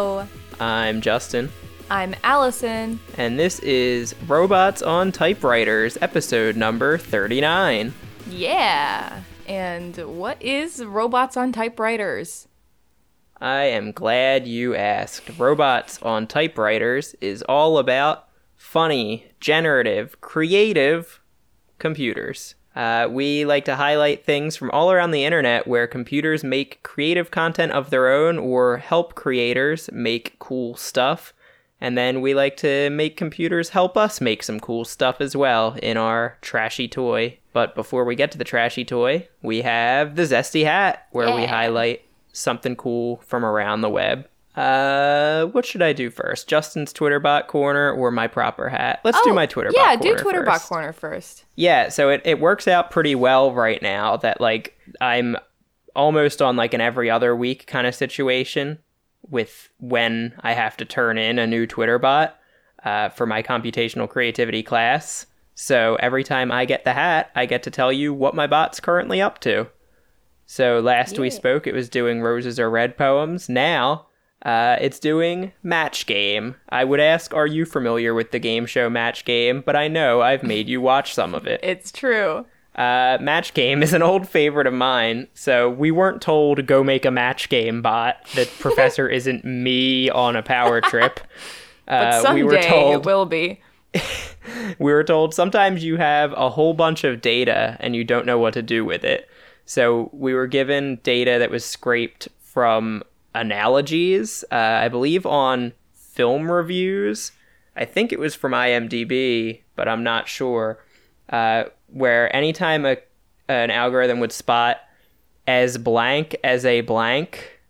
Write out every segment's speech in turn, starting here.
Hello. I'm Justin, I'm Allison. and this is Robots on Typewriters, episode number 39. Yeah. And what is robots on typewriters? I am glad you asked. Robots on Typewriters is all about funny, generative, creative computers. Uh, we like to highlight things from all around the internet where computers make creative content of their own or help creators make cool stuff. And then we like to make computers help us make some cool stuff as well in our trashy toy. But before we get to the trashy toy, we have the Zesty Hat, where we highlight something cool from around the web. Uh, what should I do first? Justin's Twitter bot corner or my proper hat? Let's do Oh, my Twitter bot. yeah, do corner Twitter bot corner first. Yeah, so it, it works out pretty well right now that like I'm almost on like an every other week kind of situation with when I have to turn in a new Twitter bot uh, for my computational creativity class. So every time I get the hat, I get to tell you what my bot's currently up to. So last we spoke, it was doing roses are red poems. Now uh, it's doing Match Game. I would ask, are you familiar with the game show Match Game? But I know I've made you watch some of it. It's true. Uh, match Game is an old favorite of mine, so we weren't told go make a Match Game bot. The professor isn't me on a power trip. But Uh, someday we were told it will be. we were told sometimes you have a whole bunch of data and you don't know what to do with it. So we were given data that was scraped from analogies, uh, I believe on film reviews. I think it was from IMDb, but I'm not sure. Uh, where anytime a, an algorithm would spot as blank as a blank,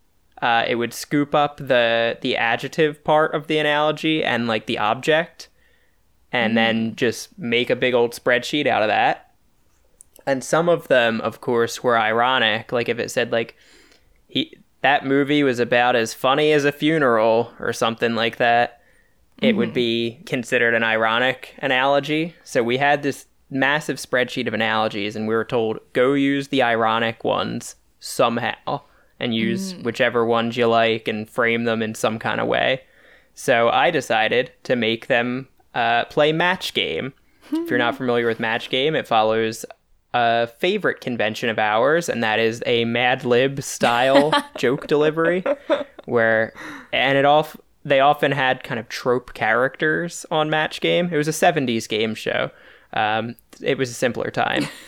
uh, it would scoop up the the adjective part of the analogy and like the object and then just make a big old spreadsheet out of that. And some of them, of course, were ironic. Like if it said like he that movie was about as funny as a funeral or something like that, it would be considered an ironic analogy. So we had this massive spreadsheet of analogies and we were told go use the ironic ones somehow and use whichever ones you like and frame them in some kind of way. So I decided to make them uh, play Match Game. if you're not familiar with Match Game, it follows a favorite convention of ours, and that is a Mad Lib style joke delivery, where and it all they often had kind of trope characters on Match Game. It was a '70s game show. Um, it was a simpler time.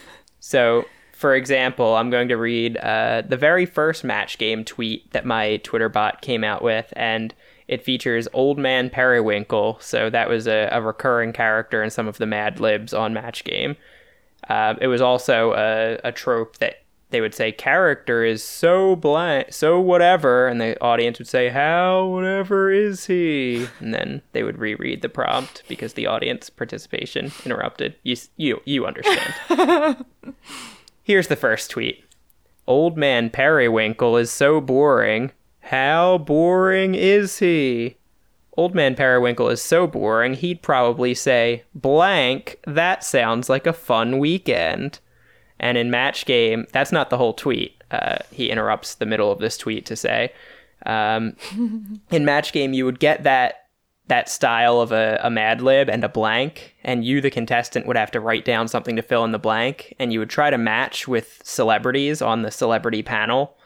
So, for example, I'm going to read uh, the very first match game tweet that my Twitter bot came out with, and it features Old Man Periwinkle. So that was a, a recurring character in some of the Mad Libs on Match Game. Uh, it was also a, a trope that they would say character is so blank, so whatever, and the audience would say how whatever is he, and then they would reread the prompt because the audience participation interrupted. You you you understand. Here's the first tweet. Old man Periwinkle is so boring. How boring is he? Old man Periwinkle is so boring, he'd probably say, blank, that sounds like a fun weekend. And in Match Game, that's not the whole tweet. Uh, he interrupts the middle of this tweet to say, um, in Match Game, you would get that that style of a, a Mad Lib and a blank, and you, the contestant, would have to write down something to fill in the blank, and you would try to match with celebrities on the celebrity panel,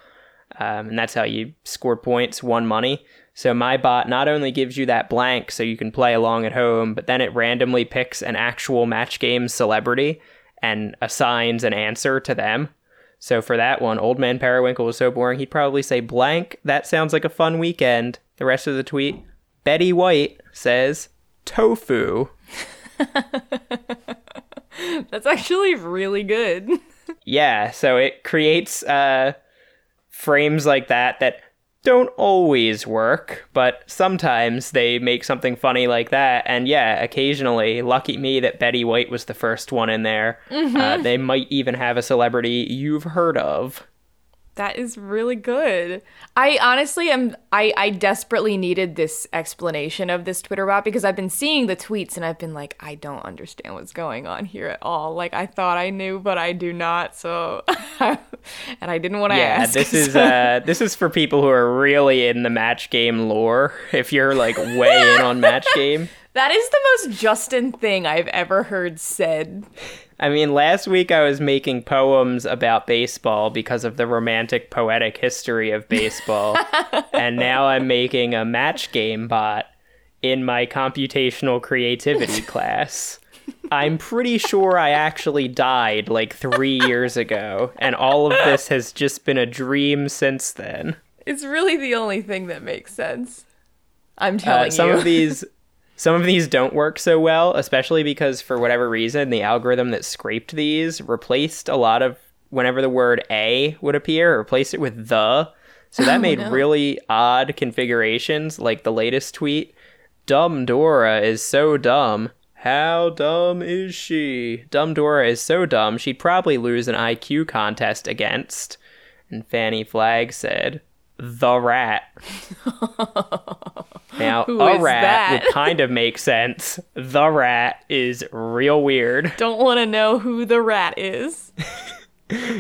um, and that's how you score points, won money. So my bot not only gives you that blank so you can play along at home, but then it randomly picks an actual match game celebrity and assigns an answer to them. So for that one, Old Man Periwinkle was so boring, he'd probably say blank, that sounds like a fun weekend. The rest of the tweet, Betty White says tofu. That's actually really good. Yeah, so it creates uh, frames like that that don't always work, but sometimes they make something funny like that. And yeah, occasionally, lucky me that Betty White was the first one in there. Uh, they might even have a celebrity you've heard of. That is really good. I honestly am I I desperately needed this explanation of this Twitter bot because I've been seeing the tweets and I've been like I don't understand what's going on here at all. Like I thought I knew but I do not. So and I didn't want to Yeah, ask. this is uh, this is for people who are really in the match game lore. If you're like way in on match game, That is the most Justin thing I've ever heard said. I mean, last week I was making poems about baseball because of the romantic poetic history of baseball. and now I'm making a match game bot in my computational creativity class. I'm pretty sure I actually died like three years ago, and all of this has just been a dream since then. It's really the only thing that makes sense. I'm telling Uh, some you. of these some of these don't work so well especially because for whatever reason the algorithm that scraped these replaced a lot of whenever the word a would appear replaced it with the. So that oh, made no. really odd configurations like the latest tweet dumb dora is so dumb. How dumb is she? Dumb dora is so dumb she'd probably lose an iq contest against and Fannie Flagg said the rat now, Who a rat that? would kind of make sense. The rat is real weird. Don't want to know who the rat is.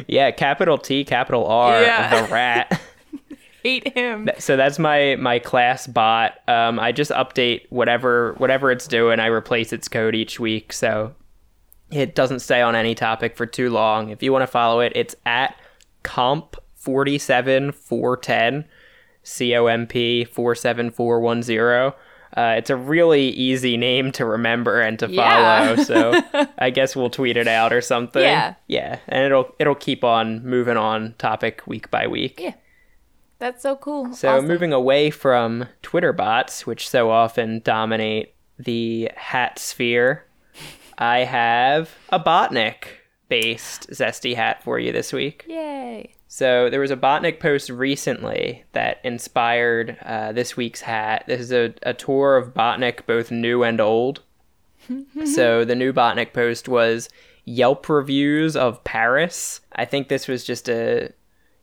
Yeah, capital T, capital R, Yeah. the rat. Hate him. so that's my my class bot. Um, I just update whatever whatever it's doing. I replace its code each week, so it doesn't stay on any topic for too long. If you want to follow it, it's at comp forty seven four ten. C O M P 47410. Uh, it's a really easy name to remember and to Yeah. follow, so I guess we'll tweet it out or something. Yeah. Yeah, and it'll it'll keep on moving on topic week by week. Yeah. That's so cool. So Awesome. moving away from Twitter bots, which so often dominate the hat sphere, I have a Botnik based Zesty hat for you this week. Yay. So there was a Botnik post recently that inspired uh, this week's hat. This is a, a tour of Botnik, both new and old. so the new Botnik post was Yelp reviews of Paris. I think this was just a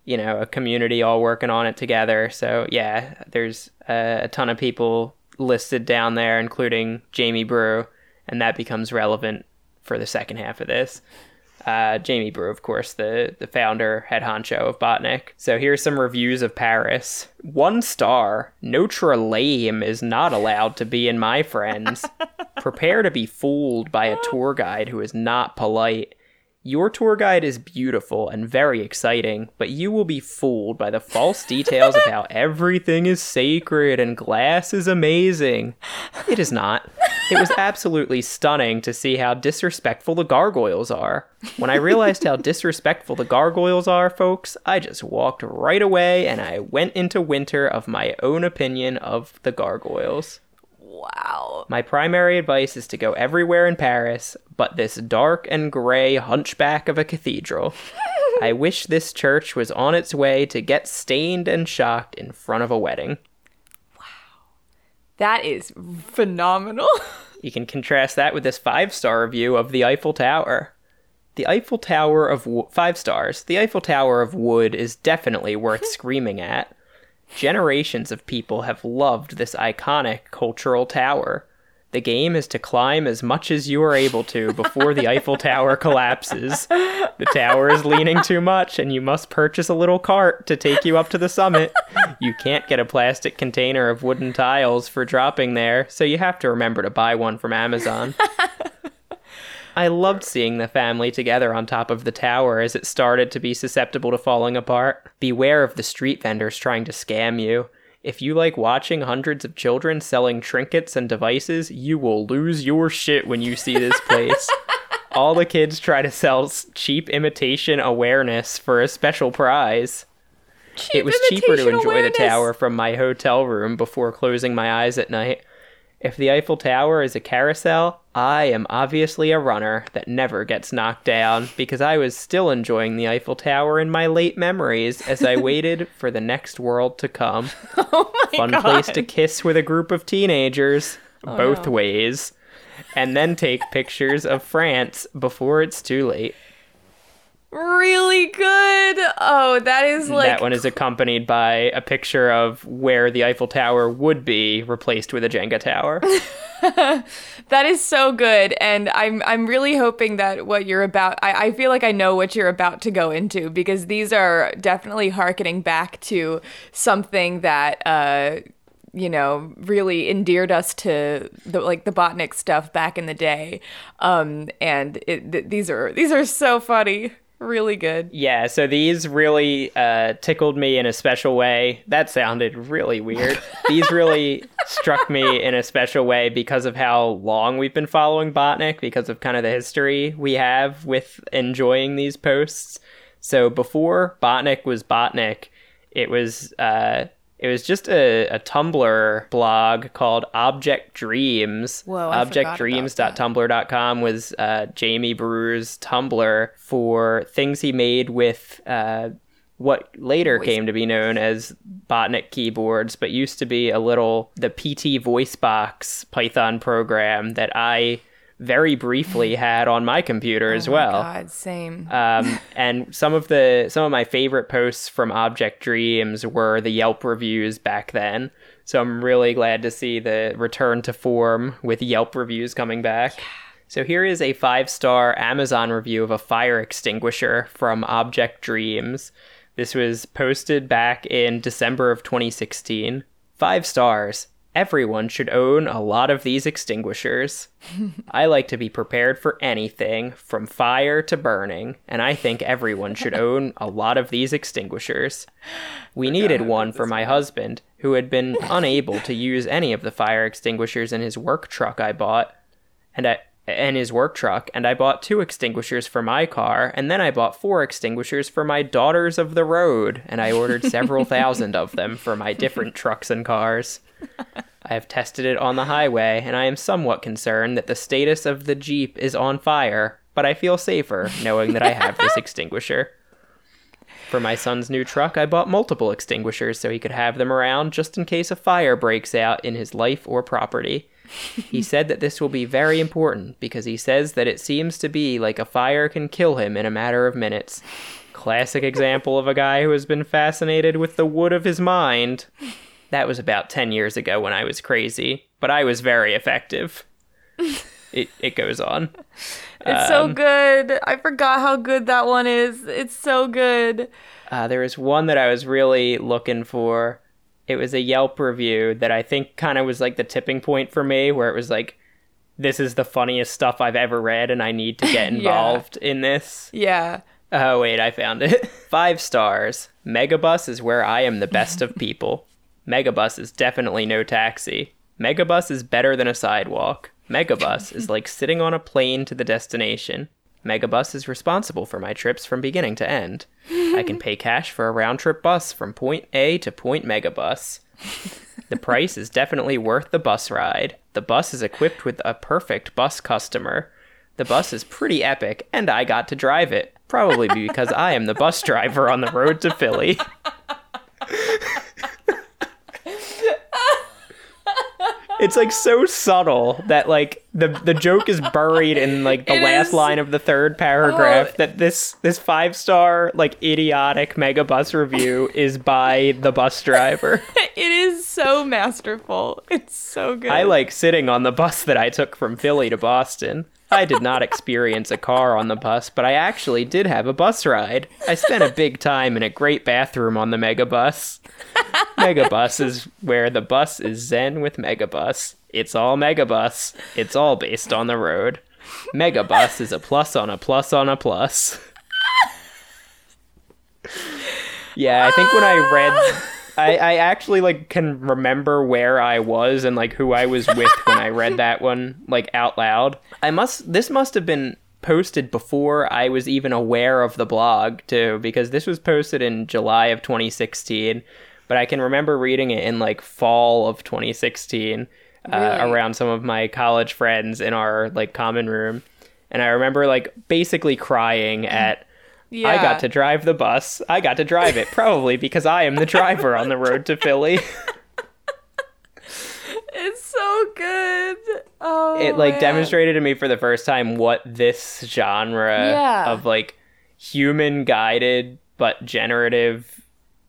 you know a community all working on it together. So yeah, there's a, a ton of people listed down there, including Jamie Brew, and that becomes relevant for the second half of this uh, Jamie Brew, of course, the, the founder, head honcho of Botnik. So here's some reviews of Paris. One star. Notre Lame is not allowed to be in my friends. Prepare to be fooled by a tour guide who is not polite. Your tour guide is beautiful and very exciting, but you will be fooled by the false details of how everything is sacred and glass is amazing. It is not. It was absolutely stunning to see how disrespectful the gargoyles are. When I realized how disrespectful the gargoyles are, folks, I just walked right away and I went into winter of my own opinion of the gargoyles. Wow. My primary advice is to go everywhere in Paris, but this dark and gray hunchback of a cathedral. I wish this church was on its way to get stained and shocked in front of a wedding. Wow. That is phenomenal. You can contrast that with this five star review of the Eiffel Tower. The Eiffel Tower of wo- five stars. The Eiffel Tower of wood is definitely worth screaming at. Generations of people have loved this iconic cultural tower. The game is to climb as much as you are able to before the Eiffel Tower collapses. The tower is leaning too much, and you must purchase a little cart to take you up to the summit. You can't get a plastic container of wooden tiles for dropping there, so you have to remember to buy one from Amazon. I loved seeing the family together on top of the tower as it started to be susceptible to falling apart. Beware of the street vendors trying to scam you. If you like watching hundreds of children selling trinkets and devices, you will lose your shit when you see this place. All the kids try to sell cheap imitation awareness for a special prize. it was cheaper to enjoy awareness. the tower from my hotel room before closing my eyes at night. If the Eiffel Tower is a carousel, I am obviously a runner that never gets knocked down because I was still enjoying the Eiffel Tower in my late memories as I waited for the next world to come. Oh my Fun god. place to kiss with a group of teenagers, both Oh, no. ways, and then take pictures of France before it's too late. Really good. Oh, that is like that one is accompanied by a picture of where the Eiffel Tower would be replaced with a Jenga tower. that is so good, and I'm I'm really hoping that what you're about. I, I feel like I know what you're about to go into because these are definitely harkening back to something that. Uh, you know, really endeared us to the like the Botnik stuff back in the day, um, and it, th- these are these are so funny really good. Yeah, so these really uh, tickled me in a special way. That sounded really weird. these really struck me in a special way because of how long we've been following Botnik, because of kind of the history we have with enjoying these posts. So before Botnik was Botnik, it was uh, it was just a, a Tumblr blog called Object Dreams. Whoa, ObjectDreams.tumblr.com was uh, Jamie Brewer's Tumblr for things he made with uh, what later voice. came to be known as Botnik keyboards, but used to be a little the PT VoiceBox Python program that I very briefly had on my computer oh as well. God, same. Um, and some of the some of my favorite posts from Object Dreams were the Yelp reviews back then. So I'm really glad to see the return to form with Yelp reviews coming back. Yeah. So here is a five star Amazon review of a fire extinguisher from Object Dreams. This was posted back in December of 2016. Five stars. Everyone should own a lot of these extinguishers. I like to be prepared for anything, from fire to burning, and I think everyone should own a lot of these extinguishers. We needed one for my husband, who had been unable to use any of the fire extinguishers in his work truck I bought, and I and his work truck, and I bought two extinguishers for my car, and then I bought four extinguishers for my daughters of the road, and I ordered several thousand of them for my different trucks and cars. I have tested it on the highway, and I am somewhat concerned that the status of the Jeep is on fire, but I feel safer knowing that I have this extinguisher. For my son's new truck, I bought multiple extinguishers so he could have them around just in case a fire breaks out in his life or property. He said that this will be very important because he says that it seems to be like a fire can kill him in a matter of minutes. Classic example of a guy who has been fascinated with the wood of his mind. That was about 10 years ago when I was crazy, but I was very effective. it, it goes on. It's um, so good. I forgot how good that one is. It's so good. Uh, there was one that I was really looking for. It was a Yelp review that I think kind of was like the tipping point for me, where it was like, this is the funniest stuff I've ever read, and I need to get involved yeah. in this. Yeah. Oh, wait, I found it. Five stars. Megabus is where I am the best of people. Megabus is definitely no taxi. Megabus is better than a sidewalk. Megabus is like sitting on a plane to the destination. Megabus is responsible for my trips from beginning to end. I can pay cash for a round trip bus from point A to point Megabus. The price is definitely worth the bus ride. The bus is equipped with a perfect bus customer. The bus is pretty epic, and I got to drive it. Probably because I am the bus driver on the road to Philly. it's like so subtle that like the the joke is buried in like the it last is. line of the third paragraph oh. that this this five star like idiotic mega bus review is by the bus driver. it is so masterful. It's so good. I like sitting on the bus that I took from Philly to Boston. I did not experience a car on the bus, but I actually did have a bus ride. I spent a big time in a great bathroom on the Megabus. Megabus is where the bus is zen with Megabus. It's all Megabus. It's all based on the road. Megabus is a plus on a plus on a plus. yeah, I think when I read ah! I, I actually like can remember where I was and like who I was with when I read that one like out loud. I must this must have been posted before I was even aware of the blog too because this was posted in July of 2016, but I can remember reading it in like fall of 2016 uh, really? around some of my college friends in our like common room. And I remember like basically crying at yeah. I got to drive the bus. I got to drive it, probably because I am the driver on the road to Philly. it's so good. Oh, it like man. demonstrated to me for the first time what this genre yeah. of like human guided but generative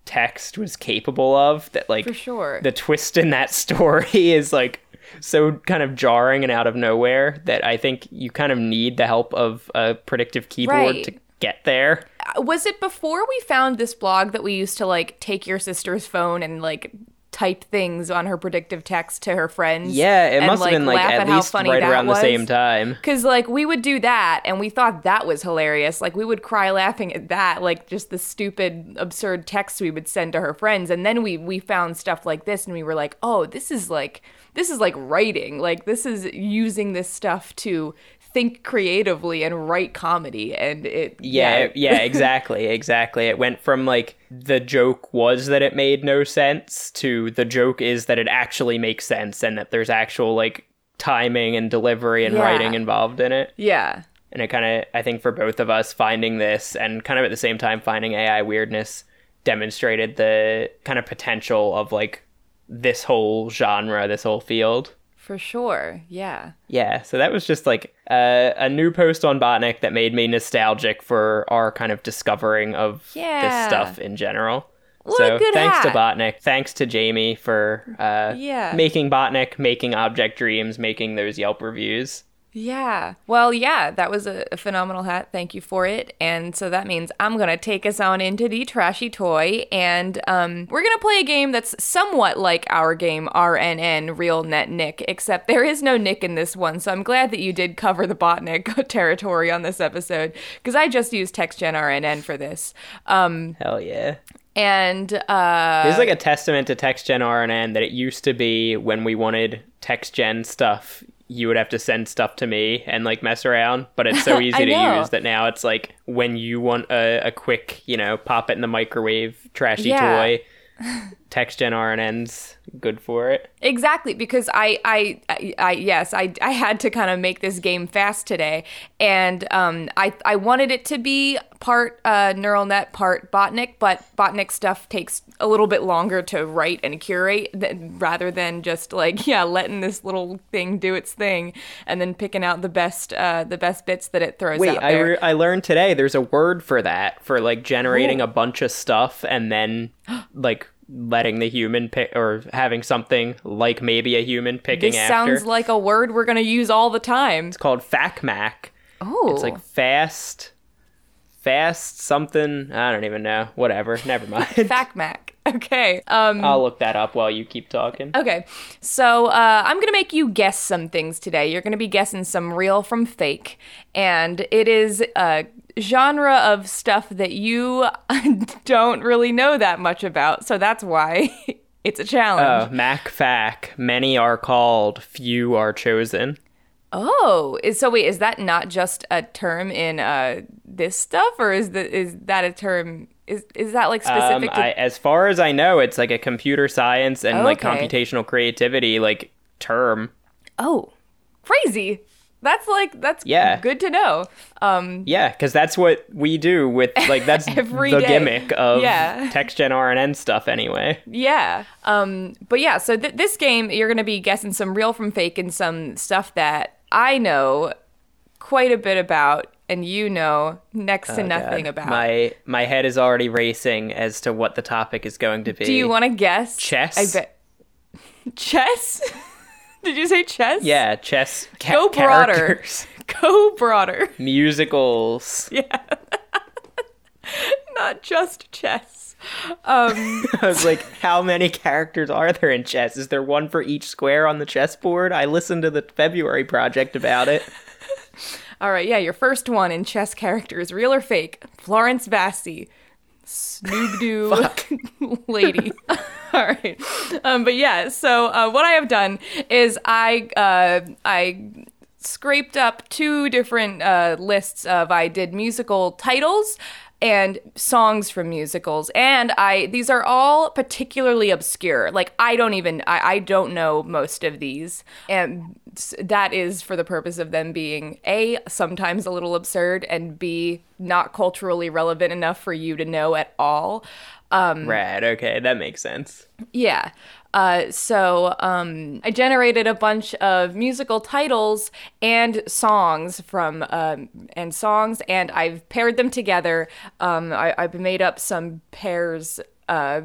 text was capable of that like For sure. the twist in that story is like so kind of jarring and out of nowhere that I think you kind of need the help of a predictive keyboard Right. to get there. was it before we found this blog that we used to like take your sister's phone and like type things on her predictive text to her friends? Yeah, it and, must have been like at how least funny right around was? the same time. Cause like we would do that and we thought that was hilarious. Like we would cry laughing at that, like just the stupid, absurd texts we would send to her friends. And then we we found stuff like this and we were like, oh, this is like this is like writing. Like this is using this stuff to think creatively and write comedy. And it Yeah, yeah, exactly, exactly. It went from like the joke was that it made no sense to the joke is that it actually makes sense and that there's actual like timing and delivery and Yeah. writing involved in it. yeah. And it kind of, I think for both of us, finding this and kind of at the same time finding AI weirdness demonstrated the kind of potential of like this whole genre, this whole field. For sure. Yeah. Yeah, so that was just like uh, a new post on Botnik that made me nostalgic for our kind of discovering of Yeah. this stuff in general. What so thanks to hat. Botnik, thanks to Jamie for uh, Yeah. making Botnik, making Object Dreams, making those Yelp reviews. Yeah. Well, yeah, that was a, a phenomenal hat. Thank you for it. And so that means I'm going to take us on into the trashy toy. And um, we're going to play a game that's somewhat like our game, RNN, Real Net Nick, except there is no Nick in this one. So I'm glad that you did cover the Botnik territory on this episode because I just used TextGen RNN for this. Um, Hell yeah. and uh, It's like a testament to TextGen RNN that it used to be when we wanted TextGen stuff, you would have to send stuff to me and like mess around, but it's so easy to know. use that now it's like when you want a, a quick, you know, pop it in the microwave trashy Yeah. toy, TextGen RNN's good for it. Exactly, because I, I, I, I yes, I, I had to kind of make this game fast today, and um, I, I wanted it to be part uh, neural net, part Botnik, but Botnik stuff takes a little bit longer to write and curate th- rather than just like yeah, letting this little thing do its thing and then picking out the best, uh, the best bits that it throws Wait, out I, re- I learned today there's a word for that for like generating a bunch of stuff and then like letting the human pick or having something like maybe a human picking this after. sounds like a word we're gonna use all the time. it's called FACMAC. Oh, It's like fast, fast something. I don't even know. Whatever. Never mind. FacMac. Okay. Um, I'll look that up while you keep talking. Okay, so uh, I'm gonna make you guess some things today. You're gonna be guessing some real from fake, and it is a genre of stuff that you don't really know that much about. So that's why it's a Uh, challenge. Mac Fac. Many are called, few are chosen. oh, is, so wait, is that not just a term in uh, this stuff, or is the is that a term? Is is that like Um, specific to? I, as far as I know, it's like a computer science and like Okay. computational creativity like term. oh, crazy. That's like that's Yeah. good to know. Um, Yeah, because that's what we do with like that's Every the day. gimmick of Yeah. TextGen RNN stuff anyway. Yeah. Um, but yeah, so th- this game, you're going to be guessing some real from fake and some stuff that I know quite a bit about and you know next to nothing God, about. My my head is already racing as to what the topic is going to be. Do you want to guess? Chess? I bet. Chess? Did you say chess? Yeah, chess ca- Go broader. characters. Go broader. musicals. Yeah. Not just chess. Um, I was like, how many characters are there in chess? Is there one for each square on the chessboard? I listened to the February project about it. all right, yeah, your first one in chess characters, real or fake? Florence Vassy. Snoop Doo lady. All right. Um, but yeah, so uh, what I have done is I uh, I scraped up two different uh, lists of I did musical titles and songs from musicals. And i these are all particularly obscure. Like i don't even i, I don't know most of these. And that is for the purpose of them being a sometimes a little absurd and b not culturally relevant enough for you to know at all. Um, Rad. Okay, that makes sense. Yeah. Uh, so um, I generated a bunch of musical titles and songs from um, and songs, and I've paired them together. Um, I, I've made up some pairs. Uh,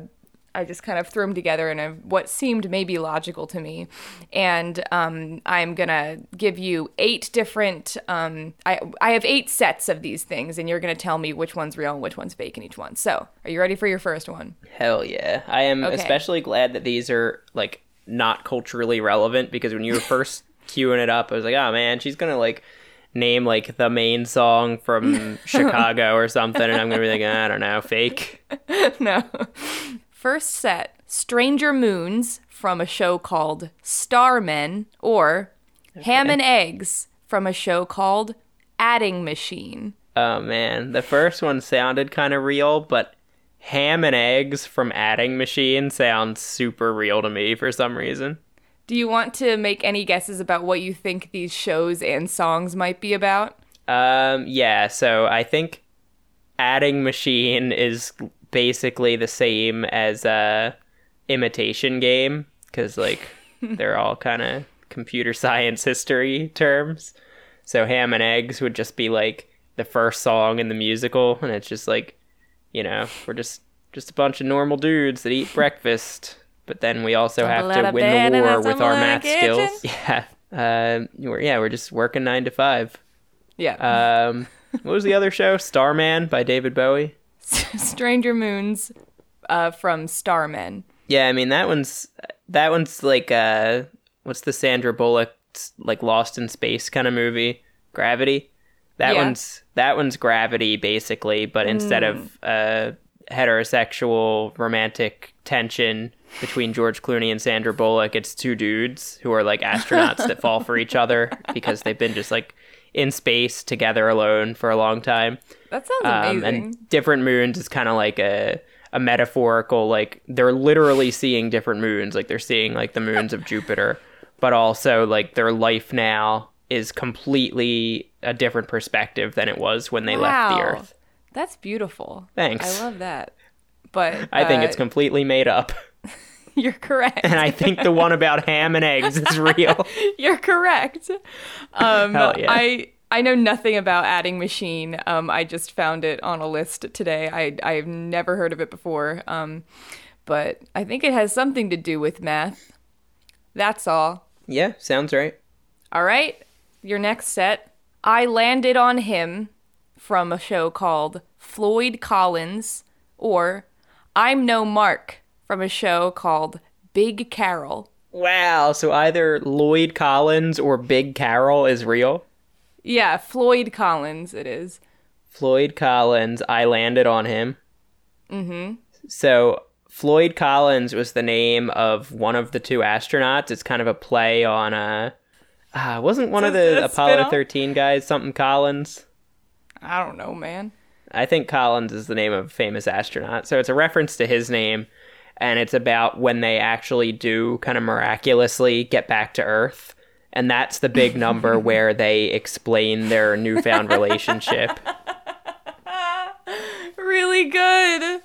I just kind of threw them together in a, what seemed maybe logical to me, and um, I'm gonna give you eight different. Um, I I have eight sets of these things, and you're gonna tell me which one's real and which one's fake in each one. So, are you ready for your first one? Hell yeah. I am Okay. especially glad that these are like not culturally relevant because when you were first queuing it up, I was like, oh man, she's gonna like name like the main song from Chicago or something, and I'm gonna be like, I don't know, fake. no. First set Stranger Moons from a show called Starmen, or Ham and Eggs from a show called Adding Machine. Oh man, the first one sounded kind of real, but ham and eggs from Adding Machine sounds super real to me for some reason. Do you want to make any guesses about what you think these shows and songs might be about? Um, yeah, so I think adding machine is basically the same as a imitation game because like they're all kind of computer science history terms. So ham and eggs would just be like the first song in the musical, and it's just like, you know, we're just just a bunch of normal dudes that eat breakfast. But then we also have to win the war with our math kitchen. skills. Yeah, uh, we're, yeah, we're just working nine to five. Yeah. Um, what was the other show? Starman by David Bowie. Stranger Moons uh, from Starmen. Yeah, I mean that one's that one's like uh, what's the Sandra Bullock like Lost in Space kind of movie? Gravity. That Yeah. one's that one's Gravity basically, but instead of uh, heterosexual romantic tension between George Clooney and Sandra Bullock, it's two dudes who are like astronauts that fall for each other because they've been just like in space together alone for a long time. That sounds um, amazing. and different moons is kind of like a a metaphorical like they're literally seeing different moons like they're seeing like the moons of jupiter but also like their life now is completely a different perspective than it was when they left the earth That's beautiful. Thanks. I love that. But i think uh, it's completely made up you're correct. and i think the one about ham and eggs is real You're correct. Um, Hell yeah. I I know nothing about adding machine. Um, I just found it on a list today. I I've never heard of it before. Um, but I think it has something to do with math. That's all. yeah sounds right All right. Your next set. I landed on him from a show called Floyd Collins, or I'm No Mark from a show called Big Carol. wow so either lloyd collins or big carol is real Yeah, Floyd Collins. It is. Floyd Collins, I landed on him. Mm-hmm. So Floyd Collins was the name of one of the two astronauts. It's kind of a play on uh, uh wasn't one of the Apollo spin-off? 13 guys something Collins? I don't know, man. I think Collins is the name of a famous astronaut. So it's a reference to his name and it's about when they actually do kind of miraculously get back to Earth. And that's the big number where they explain their newfound relationship. Really good.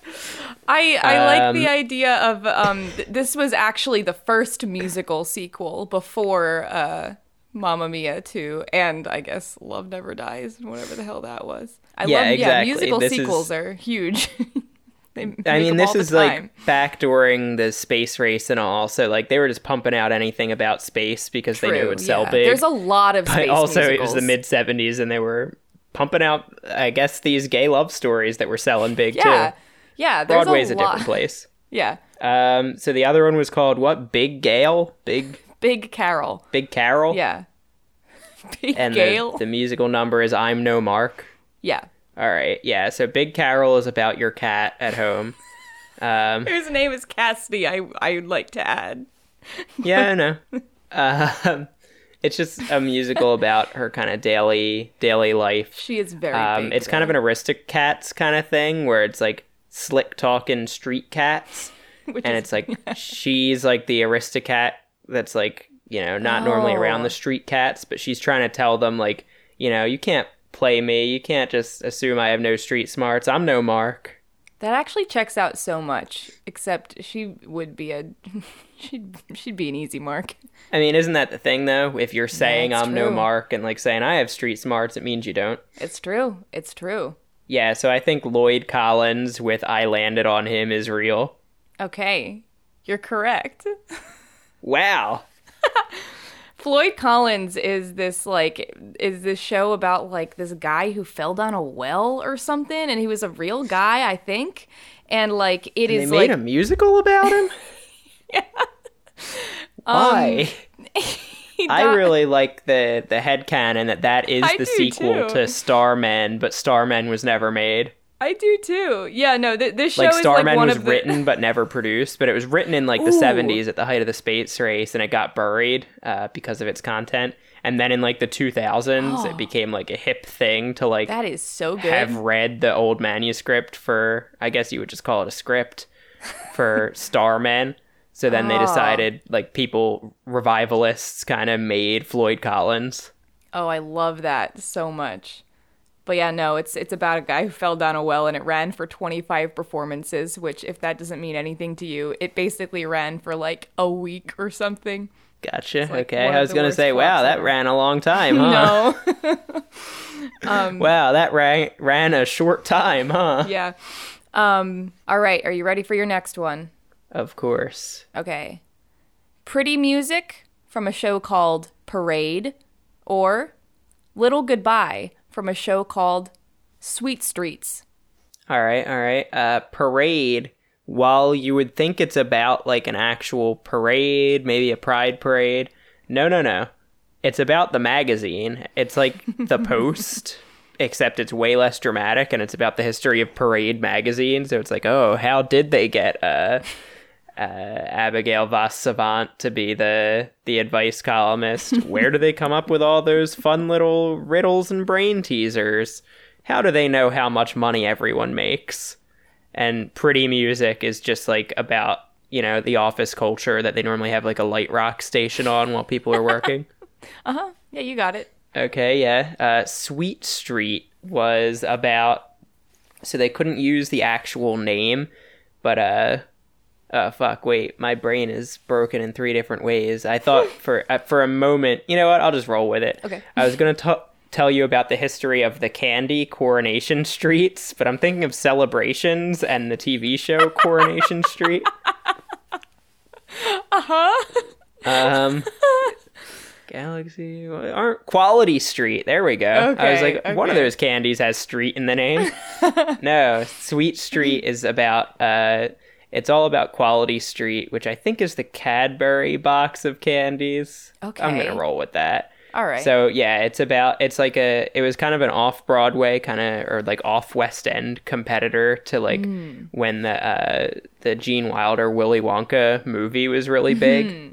I I like the Um, idea of um th- this was actually the first musical sequel before uh Mamma Mia 2 and I guess Love Never Dies and whatever the hell that was. I Yeah, love yeah, exactly. musical This sequels is- are huge. they I mean, this is like time. back during the space race and all. So like they were just pumping out anything about space because they knew it True, would sell big. There's a lot of but space also it was the mid '70s and they were pumping out, I guess, these gay love stories that were selling big Yeah. too. Yeah, Broadway's a, a, lot. different place. Yeah. Um, so the other one was called what? Big Gale, Big Big Carol. Big Carol. Yeah. Big And Gale. the, the musical number is I'm No Mark. yeah. All right, yeah. So Big Carol is about your cat at home. Um, Whose name is Cassidy, I I would like to add. Yeah, I know. Um, it's just a musical about her kind of daily daily life. She is very Um, it's kind of an Aristocats kind of thing where it's like slick talking street cats, Which and is- it's like she's like the Aristocat that's like you know not normally around Oh. the street cats, but she's trying to tell them like you know you can't play me. You can't just assume I have no street smarts. I'm no Mark. That actually checks out so much. Except she would be a, she'd she'd be an easy mark. I mean, isn't that the thing though? If you're saying it's I'm no. Mark and like saying I have street smarts, it means you don't. It's true. It's true. Yeah, so I think Lloyd Collins with I landed on him is real. Okay, you're correct. Wow. Floyd Collins is this like is this show about like this guy who fell down a well or something and he was a real guy, I think. And like it They is made like a musical about him? yeah. Why? Um, he I really like the the headcanon that that is I the sequel too. to Starmen, but Starmen was never made. I do too. Yeah, no, th- this show Like is Starmen like one was of the written but never produced, but it was written in like the Ooh. 70s at the height of the space race and it got buried uh, because of its content. And then in like the 2000s, it became like a hip thing to like That is so good. have read the old manuscript for I guess you would just call it a script for Starman. So then they Oh. decided like people revivalists kind of made Floyd Collins. Oh, I love that so much. But yeah, no, it's it's about a guy who fell down a well and it ran for 25 performances, which if that doesn't mean anything to you, it basically ran for like a week or something. Gotcha. like okay. I was going to say, wow, that ever. ran a long time, huh? No. Wow, that ran ran a short time, huh? yeah. Um all right, are you ready for your next one? Of course. Okay. Pretty music from a show called Parade or Little Goodbye from a show called Sweet Streets. All right, all right. Uh parade while you would think it's about like an actual parade, maybe a pride parade. No, no, no. It's about the magazine. It's like The Post, except it's way less dramatic and it's about the history of Parade magazine. So it's like, "Oh, how did they get uh uh, Abigail vos Savant to be the the advice columnist. Where do they come up with all those fun little riddles and brain teasers? How do they know how much money everyone makes? And pretty music is just like about you know the office culture that they normally have like a light rock station on while people are working. Uh-huh. Yeah, you got it. Okay, yeah. Uh, Sweet Street was about. So they couldn't use the actual name, but uh, uh, fuck. Wait, my brain is broken in three different ways. I thought for uh, for a moment, you know what? I'll just roll with it. Okay. I was gonna t- tell you about the history of the candy Coronation Streets, but I'm thinking of celebrations and the TV show Coronation Street. Uh huh. Um, Galaxy aren't Quality Street. There we go. okay, I was Okay, like, one of those candies has street in the name. no, Sweet Street is about. uh It's all about Quality Street, which I think is the Cadbury box of candies. Okay. I'm gonna roll with that. All right. So yeah, it's about it's like a it was kind of an off Broadway kind of or like off West End competitor to like Hmm. when the uh the Gene Wilder Willy Wonka movie was really big. Hmm.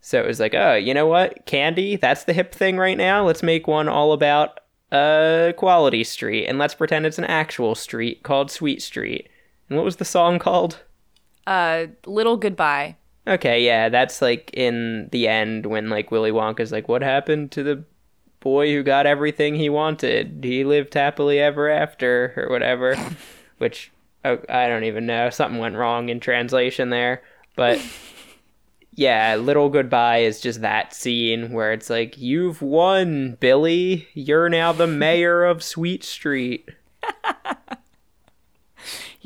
So it was like, oh, you know what? Candy, that's the hip thing right now. Let's make one all about uh Quality Street and let's pretend it's an actual street called Sweet Street. And what was the song called? Uh, Little Goodbye. Okay, yeah, that's like in the end when like Willy Wonka's like, what happened to the boy who got everything he wanted? He lived happily ever after, or whatever. Which oh, I don't even know. Something went wrong in translation there, but yeah, Little Goodbye is just that scene where it's like, you've won, Billy. You're now the mayor of Sweet Street.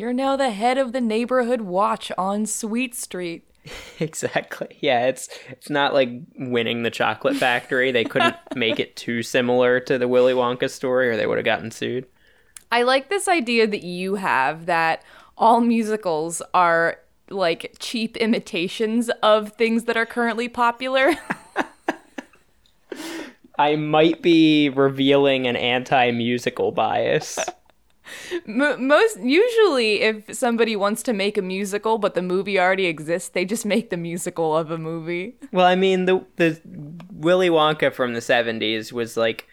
You're now the head of the neighborhood watch on Sweet Street. Exactly. Yeah, it's it's not like winning the chocolate factory. They couldn't make it too similar to the Willy Wonka story or they would have gotten sued. I like this idea that you have that all musicals are like cheap imitations of things that are currently popular. I might be revealing an anti-musical bias. Most usually if somebody wants to make a musical but the movie already exists, they just make the musical of a movie. well, I mean, the the Willy Wonka from the 70s was like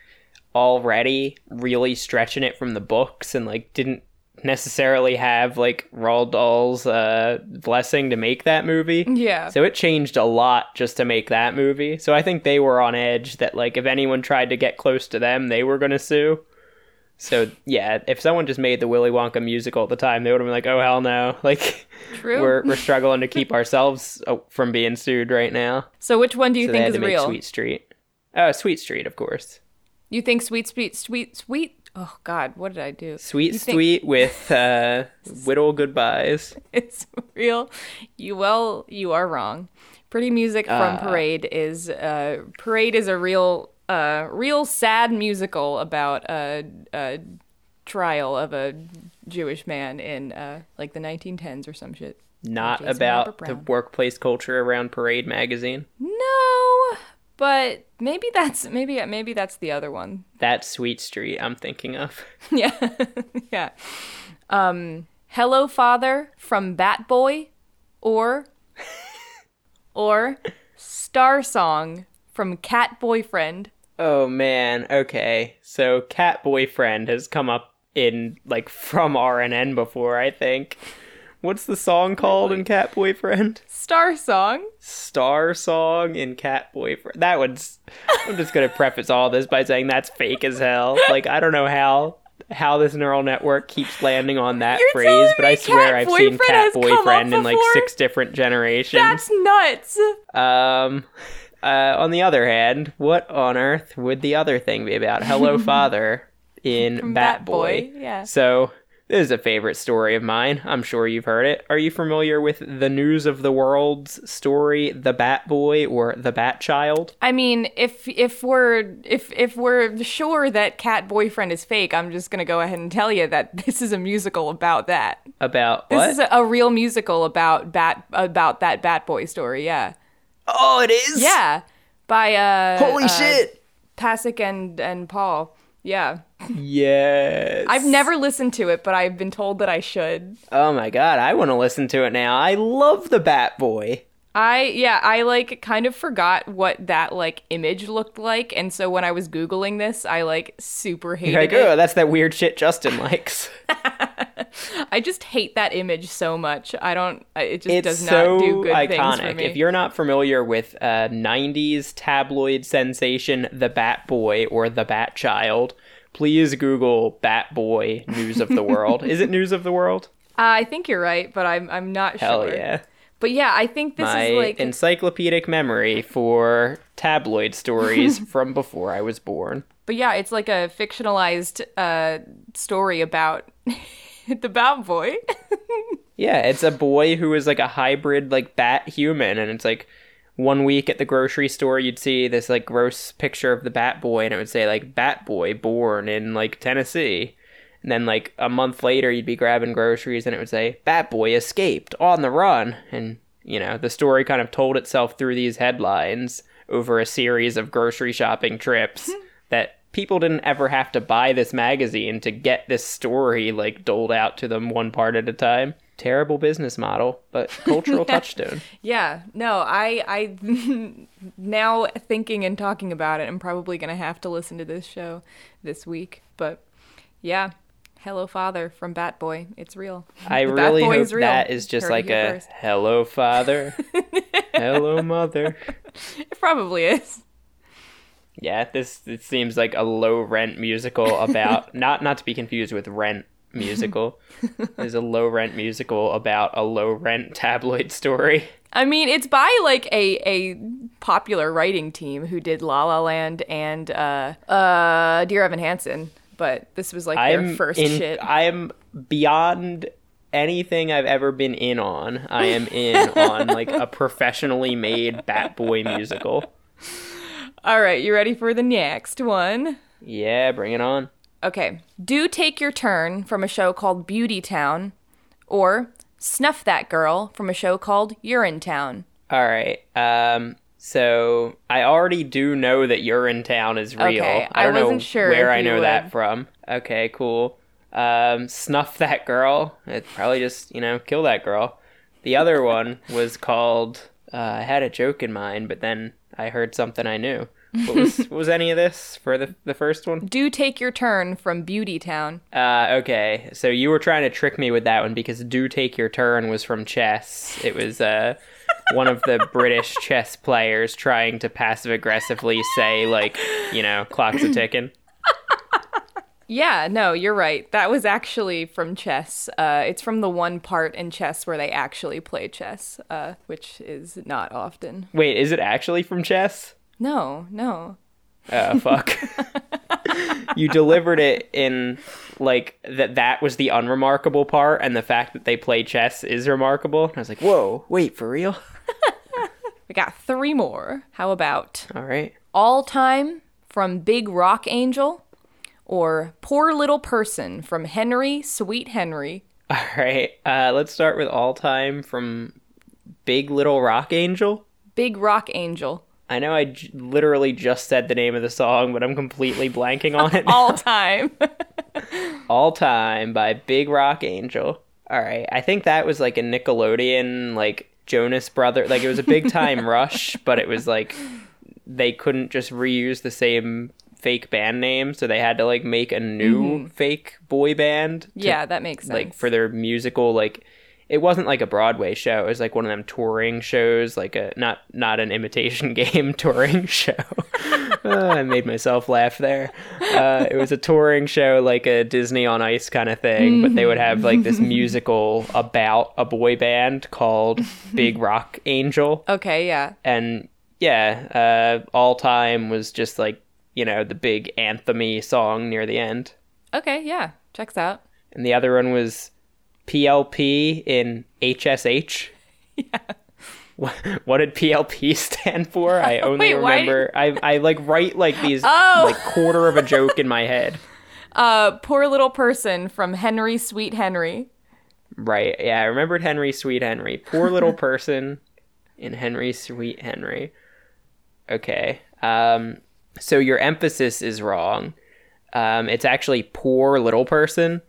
already really stretching it from the books and like didn't necessarily have like Roald Dahl's uh blessing to make that movie. Yeah. So it changed a lot just to make that movie. So I think they were on edge that like if anyone tried to get close to them, they were going to sue. So yeah, if someone just made the Willy Wonka musical at the time, they would have been like, "Oh hell no!" Like True. we're we're struggling to keep ourselves uh, from being sued right now. so which one do you So think is real? Sweet Street. Oh, Sweet Street, of course. You think sweet, sweet, sweet, sweet? Oh God, what did I do? Sweet You think- Sweet with uh, Whittle Goodbyes. It's real. You well, you are wrong. Pretty music from Ah. Parade is uh, Parade is a real, uh, real sad musical about a, a trial of a Jewish man in uh, like the 1910s or some shit. Not about the workplace culture around Parade magazine. No, but maybe that's maybe maybe that's the other one. That's Sweet Street I'm thinking of. yeah, yeah. Um, Hello Father from Bat Boy, or or Star Song from Cat Boyfriend. Oh man, okay. So Cat Boyfriend has come up in like from RNN before, I think. What's the song called in Cat Boyfriend? Star Song. Star Song in Cat Boyfriend. That one's I'm just gonna preface all this by saying that's fake as hell. Like I don't know how how this neural network keeps landing on that You're phrase, but I swear I've seen Cat has come up Boyfriend in like six different generations. That's nuts. Um, uh, on the other hand, what on earth would the other thing be about? Hello, Father in Bat Bat Boy. Boy, yeah. So this is a favorite story of mine. I'm sure you've heard it. Are you familiar with the news of the world's story, the Bat Boy or the Bat Child? I mean, if if we're if if we're sure that Cat Boyfriend is fake, I'm just gonna go ahead and tell you that this is a musical about that. About what? This is a, a real musical about Bat about that Bat Boy story. Yeah. Oh, it is. Yeah, by uh Holy uh, shit. Pasek and and Paul. Yeah. Yes. I've never listened to it, but I've been told that I should. Oh my god, I want to listen to it now. I love the Bat Boy. I yeah, I like kind of forgot what that like image looked like, and so when I was googling this, I like super hated You're like, it. oh, that's that weird shit Justin likes. I just hate that image so much. I don't. It just it's does not so do good things for iconic. me. If you're not familiar with uh, 90s tabloid sensation, The Bat Boy or The Bat Child, please Google Bat Boy News of the World. Is it News of the World? Uh, I think you're right, but I'm I'm not Hell sure. yeah. But yeah, I think this My is like encyclopedic memory for tabloid stories from before I was born. But yeah, it's like a fictionalized uh, story about the Bat Boy. Yeah, it's a boy who is like a hybrid like bat human and it's like one week at the grocery store you'd see this like gross picture of the bat boy and it would say like bat boy born in like Tennessee. And then like a month later you'd be grabbing groceries and it would say bat boy escaped on the run and you know, the story kind of told itself through these headlines over a series of grocery shopping trips hmm. that people didn't ever have to buy this magazine to get this story like doled out to them one part at a time. Terrible business model, but cultural touchstone. yeah, no, I I now thinking and talking about it, I'm probably gonna have to listen to this show this week. But yeah, Hello Father from Bat Boy, it's real. I The Bat really Boy hope is real. that is just Heard like a first. hello father, hello mother. It probably is. Yeah, this it seems like a low rent musical about not not to be confused with Rent musical. There's a low rent musical about a low rent tabloid story. I mean, it's by like a a popular writing team who did La La Land and uh uh Dear Evan Hansen, but this was like their I'm first in, shit. I am beyond anything I've ever been in on. I am in on like a professionally made Bat Boy musical. All right, you ready for the next one? Yeah, bring it on. Okay. Do Take Your Turn from a show called Beauty Town or Snuff That Girl from a show called Urinetown. All right. Um so I already do know that you're in town is real. Okay, I I don't know wasn't sure where I know would. that from. Okay, cool. Um snuff that girl. It probably just, you know, kill that girl. The other one was called uh, I had a joke in mind, but then I heard something I knew. What was what was any of this for the the first one? Do Take Your Turn from Beauty Town. Uh, okay, so you were trying to trick me with that one because "Do Take Your Turn" was from chess. It was uh, one of the British chess players trying to passive aggressively say like, you know, clock's a ticking. Yeah, no, you're right. That was actually from chess. Uh, it's from the one part in chess where they actually play chess, uh, which is not often. Wait, is it actually from chess? No, no. Oh fuck. you delivered it in like that that was the unremarkable part and the fact that they play chess is remarkable. I was like, "Whoa, wait, for real?" We got three more. How about All right. All Time from Big Rock Angel or Poor Little Person from Henry Sweet Henry? All right. Uh let's start with all time from Big Little Rock Angel. Big Rock Angel. I know I j- literally just said the name of the song, but I'm completely blanking on it. All Time. All Time by Big Rock Angel. All right. I think that was like a Nickelodeon like Jonas Brother like it was a big time rush, but it was like they couldn't just reuse the same fake band name, so they had to like make a new mm-hmm. fake boy band to, yeah, that makes sense. like for their musical like it wasn't like a Broadway show. It was like one of them touring shows, like a not not an imitation game touring show. Uh, I made myself laugh there. Uh, it was a touring show, like a Disney on Ice kind of thing, but they would have like this musical about a boy band called Big Rock Angel, okay, yeah. and yeah, uh, all time was just like you know the big anthemy song near the end, Okay, yeah. Checks out. and the other one was PLP in HSH. Yeah. What, what did PLP stand for? I only Wait, remember. I I like write like these Oh. like quarter of a joke in my head. Uh, Poor Little Person from Henry Sweet Henry. Right. Yeah, I remembered Henry Sweet Henry. Poor little person in Henry Sweet Henry. Okay. Um so your emphasis is wrong. Um it's actually poor little person.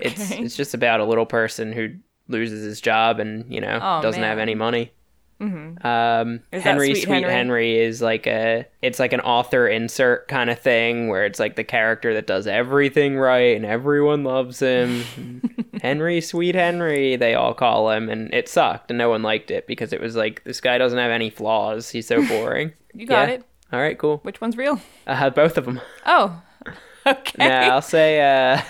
It's Okay. it's just about a little person who loses his job and, you know, Oh, doesn't have any money. Um Is that Henry Sweet Sweet Henry? Henry is like a it's like an author insert kind of thing where it's like the character that does everything right and everyone loves him. Henry Sweet Henry, they all call him, and it sucked, and no one liked it because it was like this guy doesn't have any flaws. He's so boring. You got Yeah. it. All right, cool. Which one's real? Uh, both of them. Oh, okay. Nah, I'll say. Uh,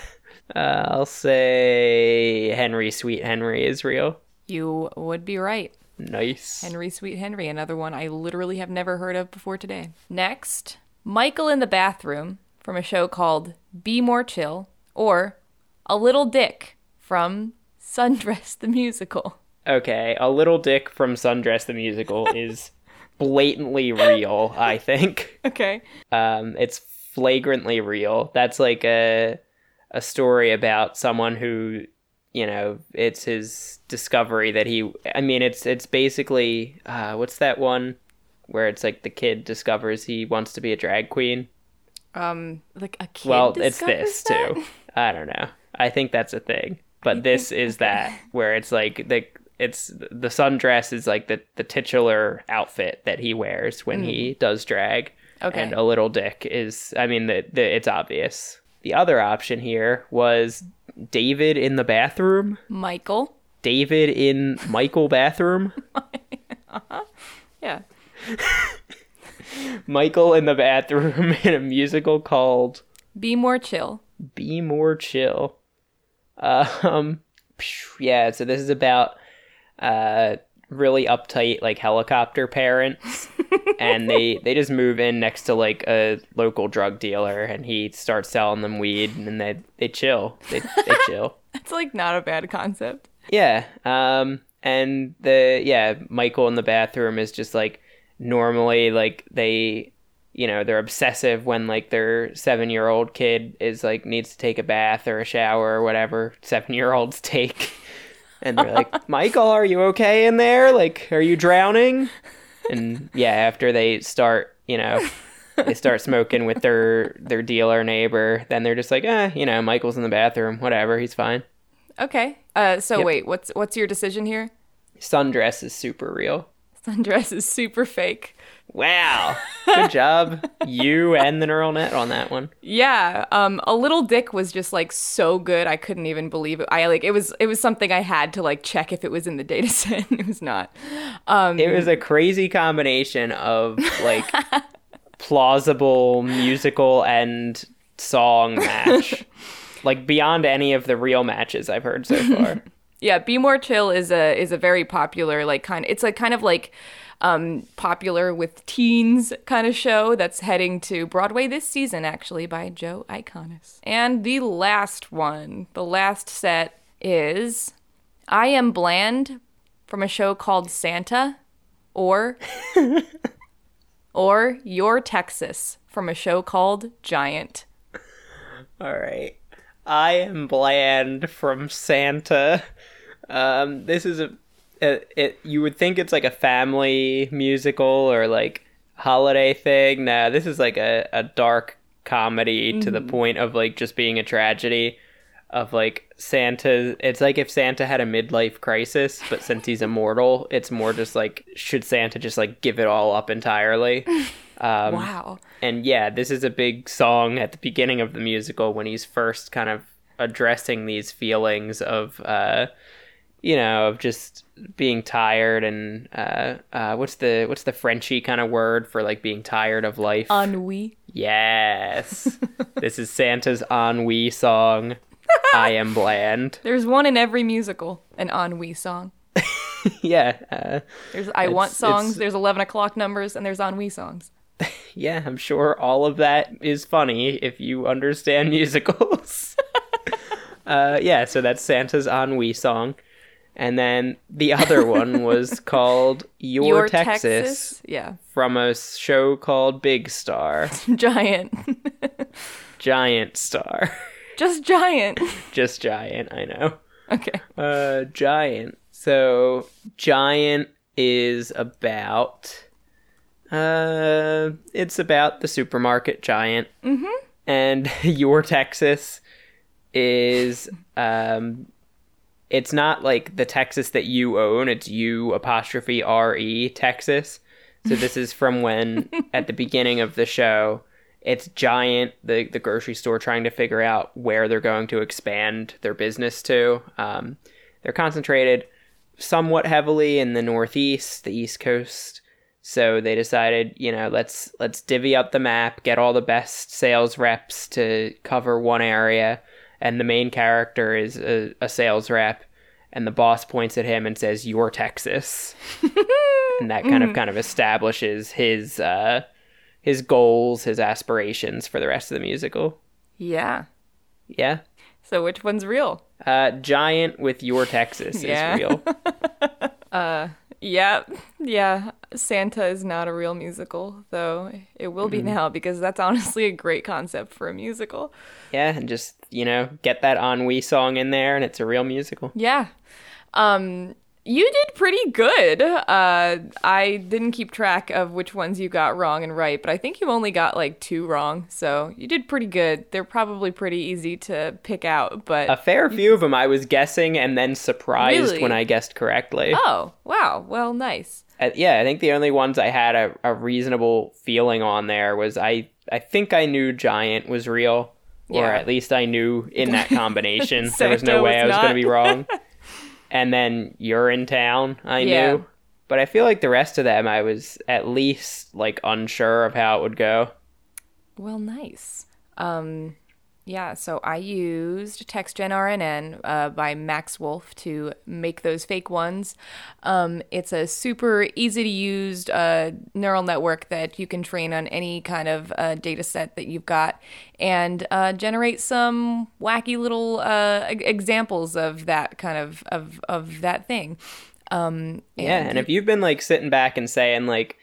uh, I'll say Henry Sweet Henry is real. You would be right. Nice. Henry Sweet Henry, another one I literally have never heard of before today. Next, Michael in the Bathroom from a show called Be More Chill or A Little Dick from Sundress the Musical. Okay, a little dick from Sundress the musical is blatantly real. I think. Okay. Um, it's flagrantly real. That's like a a story about someone who, you know, it's his discovery that he. I mean, it's it's basically uh, what's that one where it's like the kid discovers he wants to be a drag queen. Um, like a kid. well, it's this that? too. I don't know. I think that's a thing, but this is that where it's like the it's the sundress is like the the titular outfit that he wears when he does drag. Mm. Okay. And a little dick is, I mean, the, the it's obvious. The other option here was David in the bathroom. Michael. David in Michael bathroom. Yeah. Michael in the bathroom in a musical called Be More Chill. Be More Chill. Um, yeah. So this is about uh really uptight like helicopter parents, and they they just move in next to like a local drug dealer, and he starts selling them weed, and then they they chill. They they chill. That's like not a bad concept. Yeah. Um and the yeah, Michael in the bathroom is just like normally like they you know, they're obsessive when like their 7-year-old kid is like needs to take a bath or a shower or whatever 7-year-olds take. And they're like, "Michael, are you okay in there? Like, are you drowning?" And yeah, after they start, you know, they start smoking with their their dealer neighbor, then they're just like, "Eh, you know, Michael's in the bathroom, whatever, he's fine." Okay. Uh, so Yep. wait, what's what's your decision here? Sundress is super real. Sundress is super fake. Wow. Good job, you and the neural net on that one. Yeah, um, a little dick was just like so good I couldn't even believe it. I like it was it was something I had to like check if it was in the data set. it was not. Um, It was a crazy combination of like plausible musical and song match. like beyond any of the real matches I've heard so far. Yeah, Be More Chill is a is a very popular like kind it's a kind of like um popular with teens kind of show that's heading to Broadway this season actually by Joe Iconis. And the last one, the last set is I Am Bland from a show called Santa or or Your Texas from a show called Giant. All right. I am bland from Santa. Um, this is a, a, it. You would think it's like a family musical or like holiday thing. Nah, this is like a, a dark comedy mm-hmm. to the point of like just being a tragedy of like Santa. It's like if Santa had a midlife crisis, but since he's immortal, it's more just like should Santa just like give it all up entirely? Um, wow. And yeah, this is a big song at the beginning of the musical when he's first kind of addressing these feelings of, uh, you know, of just being tired and uh, uh, what's the what's the Frenchy kind of word for like being tired of life? Ennui. Yes. this is Santa's ennui song. I am bland. There's one in every musical, an ennui song. yeah. Uh, there's I want songs. There's eleven o'clock numbers, and there's ennui songs. yeah, I'm sure all of that is funny if you understand musicals. uh, yeah, so that's Santa's ennui song. And then the other one was called Your, Your Texas, Texas, Yeah. From a show called Big Star. Giant. giant Star. Just Giant. Just Giant, I know. Okay. Uh, Giant. So, Giant is about uh, it's about the supermarket giant. Mm-hmm. And your Texas is um, it's not like the Texas that you own. It's you apostrophe R E Texas. So this is from when at the beginning of the show, it's giant the the grocery store trying to figure out where they're going to expand their business to. Um, they're concentrated somewhat heavily in the Northeast, the East Coast so they decided, you know, let's let's divvy up the map, get all the best sales reps to cover one area, and the main character is a, a sales rep, and the boss points at him and says, "You're Texas," and that kind of mm. kind of establishes his uh, his goals, his aspirations for the rest of the musical. Yeah. Yeah. So which one's real? Uh, Giant with Your Texas yeah. is real. uh, yeah, yeah. Santa is not a real musical, though it will be mm-hmm. now because that's honestly a great concept for a musical. Yeah, and just, you know, get that ennui song in there and it's a real musical. Yeah. Um you did pretty good. Uh, I didn't keep track of which ones you got wrong and right, but I think you only got like two wrong. So you did pretty good. They're probably pretty easy to pick out, but a fair few of them I was guessing and then surprised really? when I guessed correctly. Oh, wow. Well, nice. Uh, yeah, I think the only ones I had a, a reasonable feeling on there was I I think I knew Giant was real, or at least I knew in that combination there was no way was I was going to be wrong. and then you're in town. I yeah. knew, but I feel like the rest of them, I was at least like unsure of how it would go. Well, nice. Um, yeah, so I used TextGen RNN uh, by Max Woolf to make those fake ones. Um, it's a super easy to use uh, neural network that you can train on any kind of uh, data set that you've got and uh, generate some wacky little uh, examples of that kind of, of, of that thing. Um, and yeah, and if you've been like sitting back and saying, like,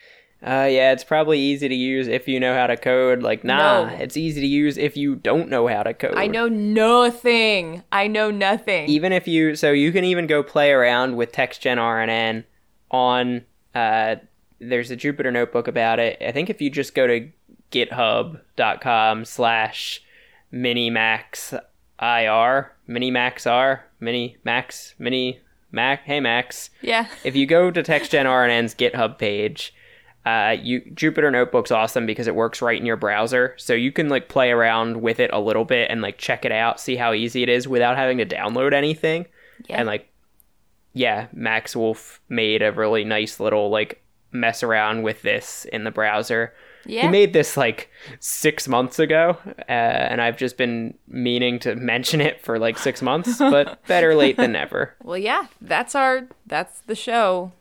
uh, yeah, it's probably easy to use if you know how to code. Like, nah, no. it's easy to use if you don't know how to code. I know nothing. I know nothing. Even if you, so you can even go play around with TextGen RNN on, uh, there's a Jupyter notebook about it. I think if you just go to github.com slash minimaxir, minimaxr, mini max, mini mac, hey max. Yeah. If you go to TextGen RNN's GitHub page, uh, you Jupyter Notebook's awesome because it works right in your browser, so you can like play around with it a little bit and like check it out, see how easy it is without having to download anything. Yeah. And like, yeah, Max Woolf made a really nice little like mess around with this in the browser. Yeah. He made this like six months ago, uh, and I've just been meaning to mention it for like six months, but better late than never. Well, yeah, that's our that's the show.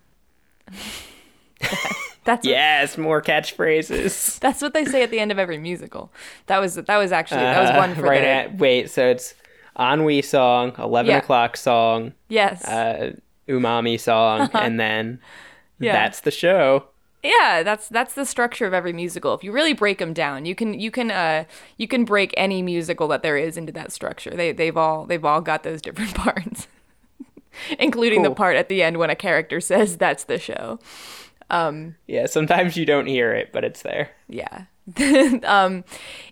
that's Yes, more catchphrases. that's what they say at the end of every musical. That was that was actually that was one for Uh, right the at wait, so it's ennui song, eleven Yeah. o'clock song, yes uh, umami song, and then Yeah. that's the show. yeah that's that's the structure of every musical. If you really break them down, you can you can uh you can break any musical that there is into that structure. They they've all they've all got those different parts, including the part at the end when a character says that's the show. Yeah, sometimes you don't hear it, but it's there. Yeah. um,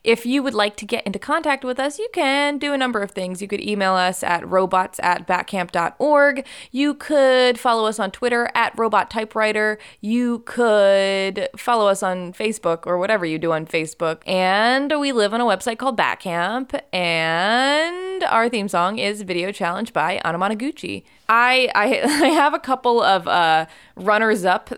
if you would like to get into contact with us, you can do a number of things. You could email us at robots at batcamp.org. You could follow us on Twitter at robot typewriter. You could follow us on Facebook or whatever you do on Facebook. And we live on a website called Batcamp. And our theme song is Video Challenge by Anamanaguchi. I, I, I have a couple of uh, runners up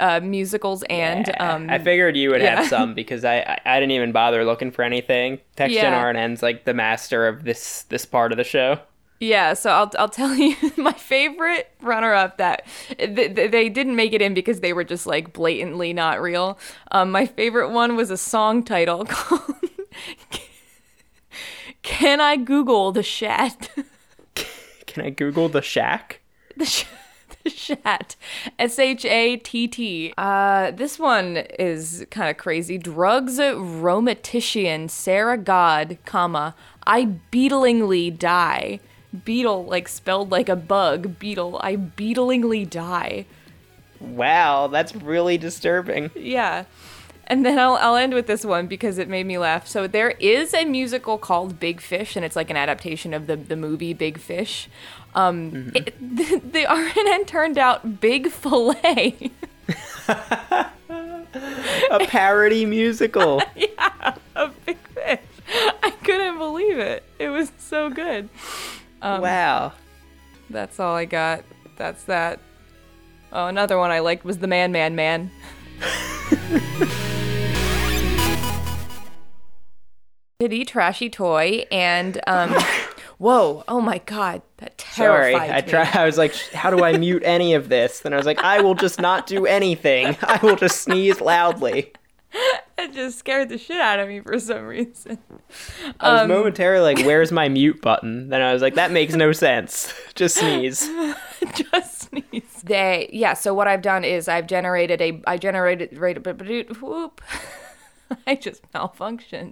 uh, musicals and. Um, I figured you would yeah. have some because I, I I didn't even bother looking for anything. Text Gen Yeah. RNN's like the master of this this part of the show. Yeah, so I'll I'll tell you my favorite runner up that th- th- they didn't make it in because they were just like blatantly not real. Um, my favorite one was a song title called "Can I Google the Shat?" Can I Google the shack? the, sh- the Shat, S H A T T. Uh, this one is kind of crazy. Drugs rheumatician Sarah God, comma I beetlingly die. Beetle like spelled like a bug. Beetle. I beetlingly die. Wow, that's really disturbing. Yeah. And then I'll, I'll end with this one because it made me laugh. So there is a musical called Big Fish, and it's like an adaptation of the, the movie Big Fish. Um, it, the, the RNN turned out Big Filet. A parody musical. Yeah, a Big Fish. I couldn't believe it. It was so good. wow. That's all I got. That's that. Oh, another one I liked was The Man, Man, Man. Shitty, trashy toy, and um, whoa! Oh my god, that terrified Sorry, I me. try. I was like, how do I mute any of this? Then I was like, I will just not do anything. I will just sneeze loudly. It just scared the shit out of me for some reason. I Um, was momentarily like, where's my mute button? Then I was like, that makes no sense. Just sneeze. just sneeze. They yeah. So what I've done is I've generated a I generated right whoop. I just malfunctioned.